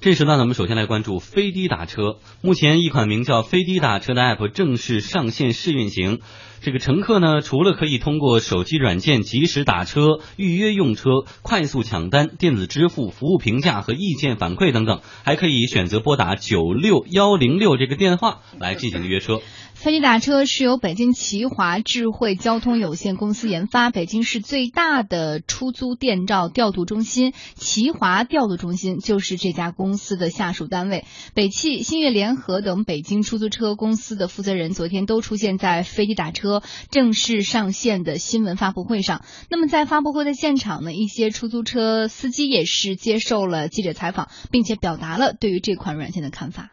这时段呢，我们首先来关注飞滴打车。目前，一款名叫飞滴打车的 App 正式上线试运行。这个乘客呢，除了可以通过手机软件及时打车、预约用车、快速抢单、电子支付、服务评价和意见反馈等等，还可以选择拨打九六幺零六这个电话来进行约车。飞机打车是由北京齐华智慧交通有限公司研发，北京市最大的出租电召调度中心齐华调度中心就是这家公司的下属单位。北汽、新月联合等北京出租车公司的负责人昨天都出现在飞机打车正式上线的新闻发布会上。那么在发布会的现场呢，一些出租车司机也是接受了记者采访，并且表达了对于这款软件的看法。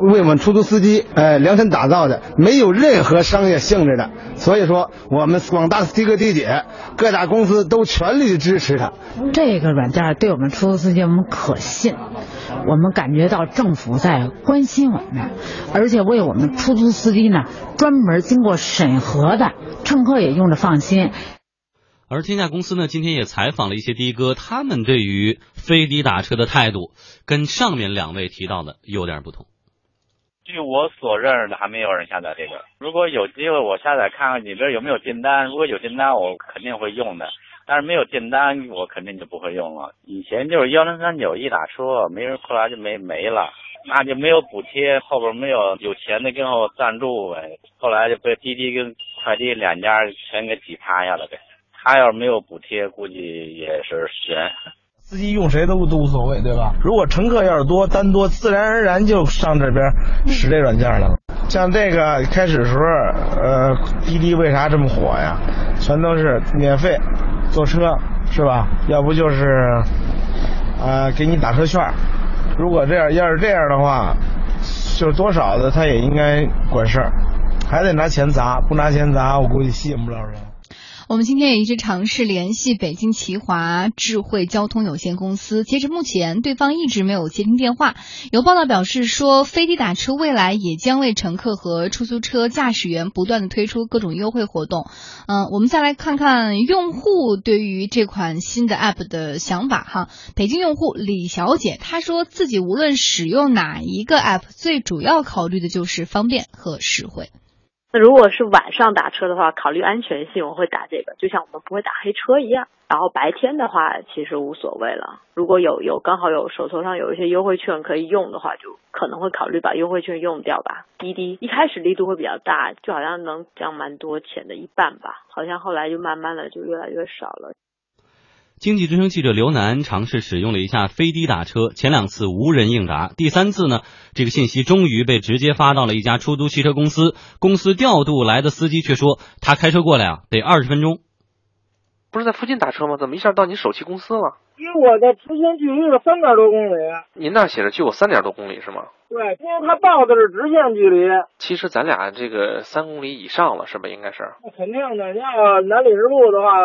为我们出租司机，呃，量身打造的，没有任何商业性质的。所以说，我们广大的的哥的姐，各大公司都全力支持它。这个软件对我们出租司机我们可信，我们感觉到政府在关心我们，而且为我们出租司机呢专门经过审核的，乘客也用着放心。而天下公司呢，今天也采访了一些的哥，他们对于飞的打车的态度，跟上面两位提到的有点不同。据我所认识的，还没有人下载这个。如果有机会，我下载看看你这有没有订单。如果有订单，我肯定会用的。但是没有订单，我肯定就不会用了。以前就是幺零三九一打车，没人，后来就没没了，那就没有补贴，后边没有有钱的跟我赞助呗。后来就被滴滴跟快递两家全给挤趴下了呗。他要是没有补贴，估计也是悬。司机用谁都都无所谓，对吧？如果乘客要是多单多，自然而然就上这边使这软件了。像这个开始时候，呃，滴滴为啥这么火呀？全都是免费坐车，是吧？要不就是啊，给你打车券。如果这样，要是这样的话，就是多少的他也应该管事儿，还得拿钱砸，不拿钱砸，我估计吸引不了人。我们今天也一直尝试联系北京齐华智慧交通有限公司，截至目前，对方一直没有接听电话。有报道表示说，飞的打车未来也将为乘客和出租车驾驶员不断的推出各种优惠活动。嗯，我们再来看看用户对于这款新的 App 的想法哈。北京用户李小姐她说自己无论使用哪一个 App，最主要考虑的就是方便和实惠。那如果是晚上打车的话，考虑安全性，我会打这个，就像我们不会打黑车一样。然后白天的话，其实无所谓了。如果有有刚好有手头上有一些优惠券可以用的话，就可能会考虑把优惠券用掉吧。滴滴一开始力度会比较大，就好像能降蛮多钱的一半吧，好像后来就慢慢的就越来越少了。经济之声记者刘楠尝试使用了一下飞的打车，前两次无人应答，第三次呢，这个信息终于被直接发到了一家出租汽车公司，公司调度来的司机却说他开车过来啊，得二十分钟。不是在附近打车吗？怎么一下到你首汽公司了？离我的直线距离是三点多公里。您那写着距我三点多公里是吗？对，因为他报的是直线距离。其实咱俩这个三公里以上了，是吧？应该是。那肯定的，你要南礼士路的话。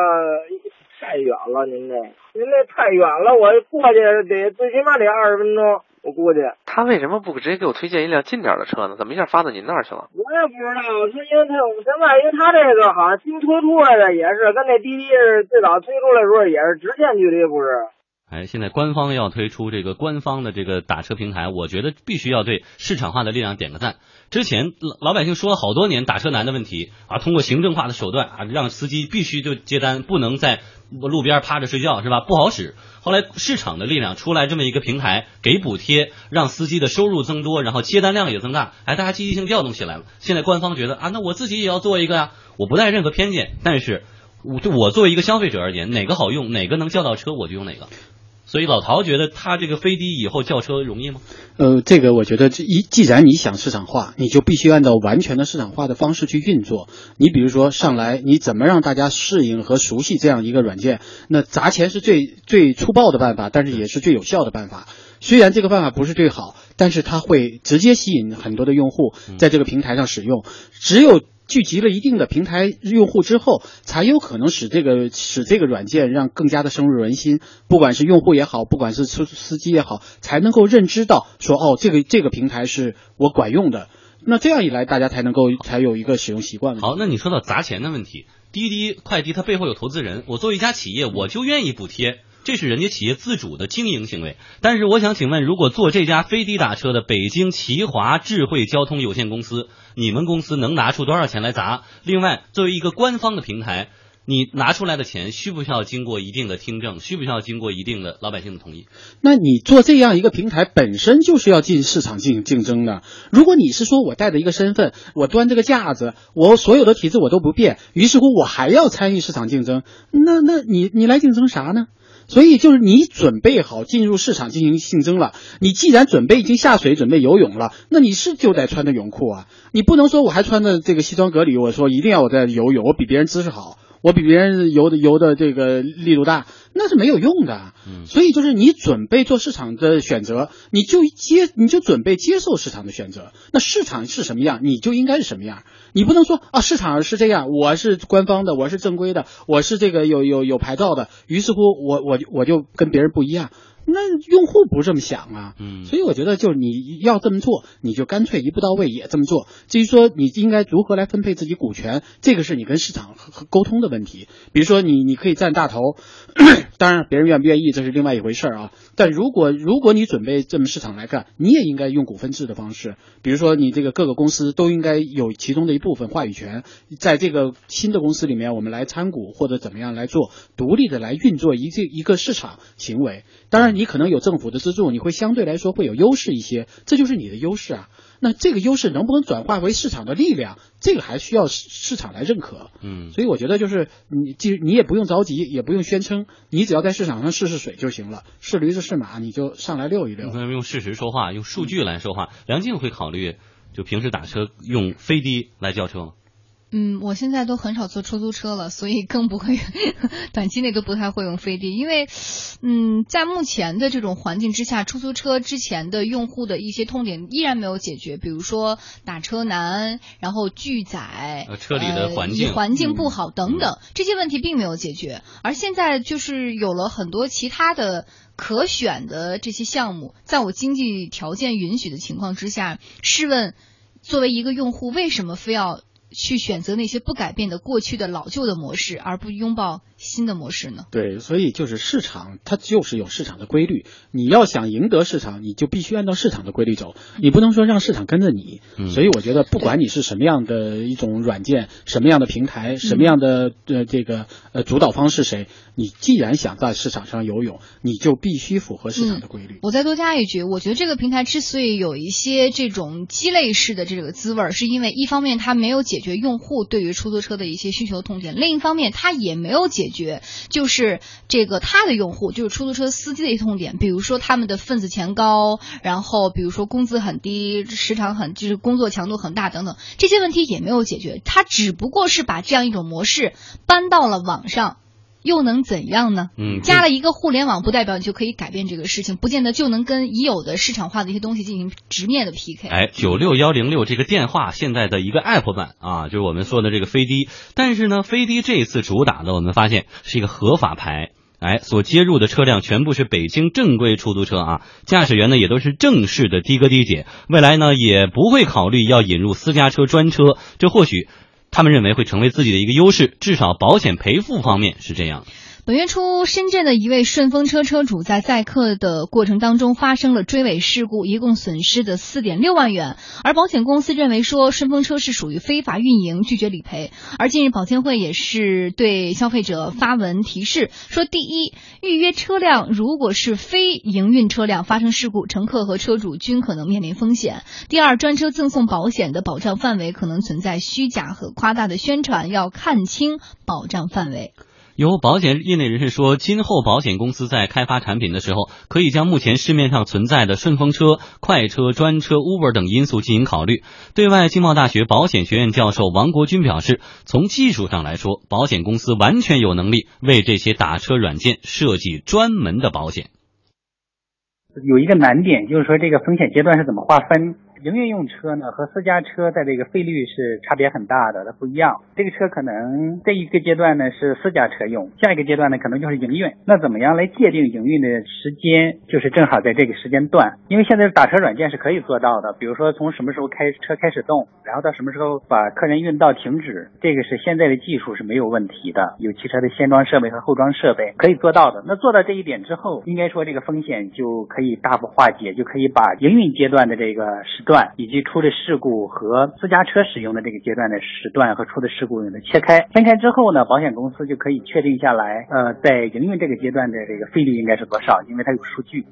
太远了，您这，您这太远了，我过去得最起码得二十分钟，我估计。他为什么不直接给我推荐一辆近点的车呢？怎么一下发到您那儿去了？我也不知道，是因为他现在，因为他这个好像新推出来的也是跟那滴滴是最早推出来的时候也是直线距离，不是？哎，现在官方要推出这个官方的这个打车平台，我觉得必须要对市场化的力量点个赞。之前老老百姓说了好多年打车难的问题啊，通过行政化的手段啊，让司机必须就接单，不能在路边趴着睡觉是吧？不好使。后来市场的力量出来这么一个平台，给补贴，让司机的收入增多，然后接单量也增大，哎，大家积极性调动起来了。现在官方觉得啊，那我自己也要做一个呀，我不带任何偏见，但是我就我作为一个消费者而言，哪个好用，哪个能叫到车，我就用哪个。所以老陶觉得他这个飞的以后叫车容易吗？呃，这个我觉得，一既然你想市场化，你就必须按照完全的市场化的方式去运作。你比如说上来，你怎么让大家适应和熟悉这样一个软件？那砸钱是最最粗暴的办法，但是也是最有效的办法。虽然这个办法不是最好，但是它会直接吸引很多的用户在这个平台上使用。只有聚集了一定的平台用户之后，才有可能使这个使这个软件让更加的深入人心。不管是用户也好，不管是出司机也好，才能够认知到说哦，这个这个平台是我管用的。那这样一来，大家才能够才有一个使用习惯。好，那你说到砸钱的问题，滴滴快递它背后有投资人，我作为一家企业，我就愿意补贴。这是人家企业自主的经营行为。但是我想请问，如果做这家飞滴打车的北京齐华智慧交通有限公司，你们公司能拿出多少钱来砸？另外，作为一个官方的平台。你拿出来的钱需不需要经过一定的听证？需不需要经过一定的老百姓的同意？那你做这样一个平台本身就是要进市场进行竞争的。如果你是说我带着一个身份，我端这个架子，我所有的体制我都不变，于是乎我还要参与市场竞争，那那你你来竞争啥呢？所以就是你准备好进入市场进行竞争了，你既然准备已经下水准备游泳了，那你是就得穿着泳裤啊，你不能说我还穿着这个西装革履，我说一定要我在游泳，我比别人姿势好。我比别人游的游的这个力度大，那是没有用的。嗯，所以就是你准备做市场的选择，你就接你就准备接受市场的选择。那市场是什么样，你就应该是什么样。你不能说啊，市场是这样，我是官方的，我是正规的，我是这个有有有牌照的，于是乎我我我就跟别人不一样。那用户不这么想啊，嗯，所以我觉得就是你要这么做，你就干脆一步到位也这么做。至于说你应该如何来分配自己股权，这个是你跟市场和沟通的问题。比如说你你可以占大头，当然别人愿不愿意这是另外一回事儿啊。但如果如果你准备这么市场来干，你也应该用股份制的方式。比如说你这个各个公司都应该有其中的一部分话语权，在这个新的公司里面，我们来参股或者怎么样来做独立的来运作一这一个市场行为。当然。你可能有政府的资助，你会相对来说会有优势一些，这就是你的优势啊。那这个优势能不能转化为市场的力量，这个还需要市场来认可。嗯，所以我觉得就是你，既你也不用着急，也不用宣称，你只要在市场上试试水就行了，是驴子是马你就上来溜一溜。用事实说话，用数据来说话。梁静会考虑就平时打车用飞的来叫车吗？嗯，我现在都很少坐出租车了，所以更不会短期内都不太会用飞的，因为，嗯，在目前的这种环境之下，出租车之前的用户的一些痛点依然没有解决，比如说打车难，然后拒载，车里的环境环境不好等等这些问题并没有解决，而现在就是有了很多其他的可选的这些项目，在我经济条件允许的情况之下，试问，作为一个用户，为什么非要？去选择那些不改变的过去的老旧的模式，而不拥抱新的模式呢？对，所以就是市场，它就是有市场的规律。你要想赢得市场，你就必须按照市场的规律走，你不能说让市场跟着你。所以我觉得，不管你是什么样的一种软件，什么样的平台，什么样的呃这个呃主导方是谁，你既然想在市场上游泳，你就必须符合市场的规律。我再多加一句，我觉得这个平台之所以有一些这种鸡肋式的这个滋味，是因为一方面它没有解。决用户对于出租车的一些需求痛点，另一方面，它也没有解决，就是这个它的用户，就是出租车司机的一些痛点，比如说他们的份子钱高，然后比如说工资很低，时长很就是工作强度很大等等，这些问题也没有解决，它只不过是把这样一种模式搬到了网上。又能怎样呢？嗯，加了一个互联网，不代表你就可以改变这个事情，不见得就能跟已有的市场化的一些东西进行直面的 PK。哎，九六幺零六这个电话现在的一个 App 版啊，就是我们说的这个飞的，但是呢，飞的这一次主打的，我们发现是一个合法牌，哎，所接入的车辆全部是北京正规出租车啊，驾驶员呢也都是正式的的哥的姐，未来呢也不会考虑要引入私家车专车，这或许。他们认为会成为自己的一个优势，至少保险赔付方面是这样。本月初，深圳的一位顺风车车主在载客的过程当中发生了追尾事故，一共损失的四点六万元。而保险公司认为说顺风车是属于非法运营，拒绝理赔。而近日，保监会也是对消费者发文提示说：第一，预约车辆如果是非营运车辆发生事故，乘客和车主均可能面临风险；第二，专车赠送保险的保障范围可能存在虚假和夸大的宣传，要看清保障范围。有保险业内人士说，今后保险公司在开发产品的时候，可以将目前市面上存在的顺风车、快车、专车、Uber 等因素进行考虑。对外经贸大学保险学院教授王国军表示，从技术上来说，保险公司完全有能力为这些打车软件设计专门的保险。有一个难点，就是说这个风险阶段是怎么划分？营运用车呢和私家车在这个费率是差别很大的，它不一样。这个车可能这一个阶段呢是私家车用，下一个阶段呢可能就是营运。那怎么样来界定营运的时间？就是正好在这个时间段，因为现在打车软件是可以做到的。比如说从什么时候开车开始动，然后到什么时候把客人运到停止，这个是现在的技术是没有问题的。有汽车的先装设备和后装设备可以做到的。那做到这一点之后，应该说这个风险就可以大幅化解，就可以把营运阶段的这个时段以及出的事故和私家车使用的这个阶段的时段和出的事故给它切开。分开之后呢，保险公司就可以确定下来，呃，在营运这个阶段的这个费率应该是多少，因为它有数据。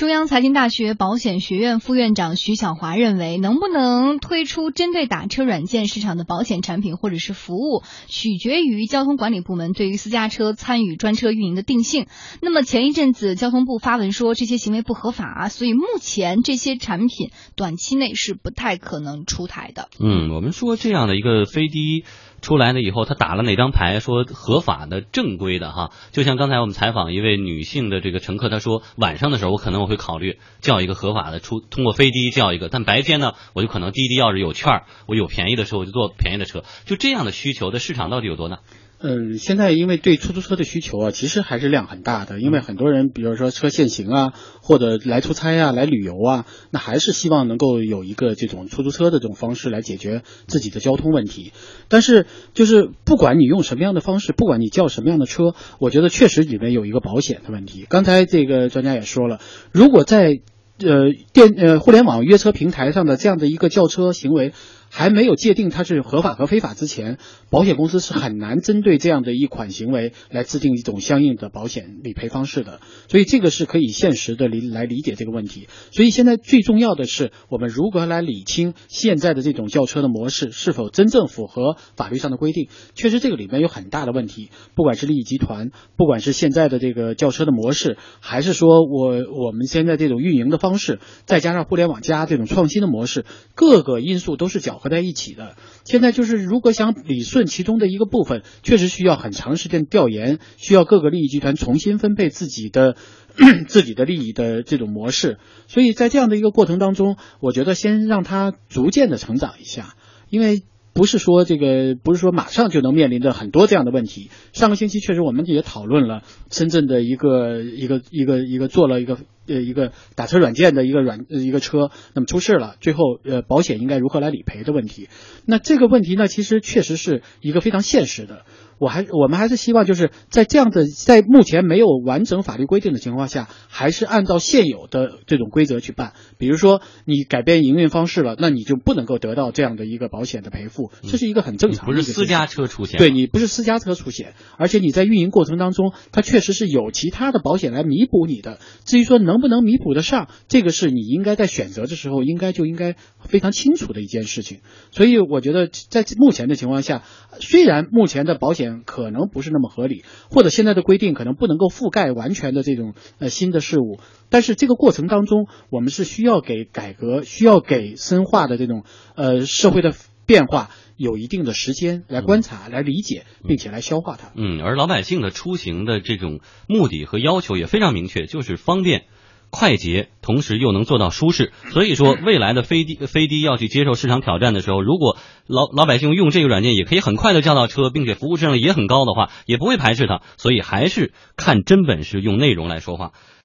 中央财经大学保险学院副院长徐小华认为，能不能推出针对打车软件市场的保险产品或者是服务，取决于交通管理部门对于私家车参与专车运营的定性。那么前一阵子交通部发文说这些行为不合法，所以目前这些产品短期内是不太可能出台的。嗯，我们说这样的一个飞的。出来了以后，他打了哪张牌？说合法的、正规的哈。就像刚才我们采访一位女性的这个乘客，她说晚上的时候我可能我会考虑叫一个合法的出，通过飞的叫一个。但白天呢，我就可能滴滴要是有券儿，我有便宜的时候我就坐便宜的车。就这样的需求的市场到底有多大？嗯，现在因为对出租车的需求啊，其实还是量很大的。因为很多人，比如说车限行啊，或者来出差啊、来旅游啊，那还是希望能够有一个这种出租车的这种方式来解决自己的交通问题。但是，就是不管你用什么样的方式，不管你叫什么样的车，我觉得确实里面有一个保险的问题。刚才这个专家也说了，如果在呃电呃互联网约车平台上的这样的一个叫车行为。还没有界定它是合法和非法之前，保险公司是很难针对这样的一款行为来制定一种相应的保险理赔方式的。所以这个是可以现实的理来理解这个问题。所以现在最重要的是，我们如何来理清现在的这种轿车的模式是否真正符合法律上的规定？确实这个里面有很大的问题。不管是利益集团，不管是现在的这个轿车的模式，还是说我我们现在这种运营的方式，再加上互联网加这种创新的模式，各个因素都是搅。合在一起的，现在就是如果想理顺其中的一个部分，确实需要很长时间调研，需要各个利益集团重新分配自己的 自己的利益的这种模式。所以在这样的一个过程当中，我觉得先让它逐渐的成长一下，因为不是说这个不是说马上就能面临着很多这样的问题。上个星期确实我们也讨论了深圳的一个一个一个一个做了一个。呃，一个打车软件的一个软一个车，那么出事了，最后呃，保险应该如何来理赔的问题？那这个问题呢，其实确实是一个非常现实的。我还我们还是希望就是在这样的在目前没有完整法律规定的情况下，还是按照现有的这种规则去办。比如说你改变营运方式了，那你就不能够得到这样的一个保险的赔付，这是一个很正常。不是私家车出险，对你不是私家车出险，而且你在运营过程当中，它确实是有其他的保险来弥补你的。至于说能不能弥补得上，这个是你应该在选择的时候应该就应该非常清楚的一件事情。所以我觉得在目前的情况下，虽然目前的保险可能不是那么合理，或者现在的规定可能不能够覆盖完全的这种呃新的事物，但是这个过程当中，我们是需要给改革、需要给深化的这种呃社会的变化有一定的时间来观察、来理解，并且来消化它。嗯，而老百姓的出行的这种目的和要求也非常明确，就是方便。快捷，同时又能做到舒适，所以说未来的飞的飞的要去接受市场挑战的时候，如果老老百姓用这个软件也可以很快的叫到车，并且服务质量也很高的话，也不会排斥它，所以还是看真本事，用内容来说话。